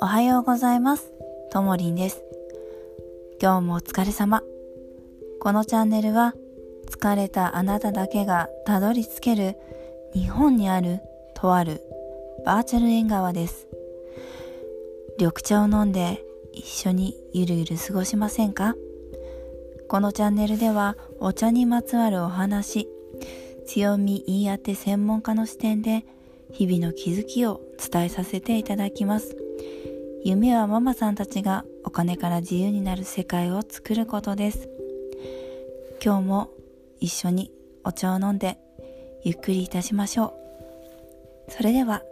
おはようございます。ともりんです。今日もお疲れ様。このチャンネルは疲れたあなただけがたどり着ける日本にあるとあるバーチャル縁側です。緑茶を飲んで一緒にゆるゆる過ごしませんか？このチャンネルではお茶にまつわるお話、強み言い当て専門家の視点で日々の気づきを伝えさせていただきます。夢はママさんたちがお金から自由になる世界を作ることです。今日も一緒にお茶を飲んでゆっくりいたしましょう。それでは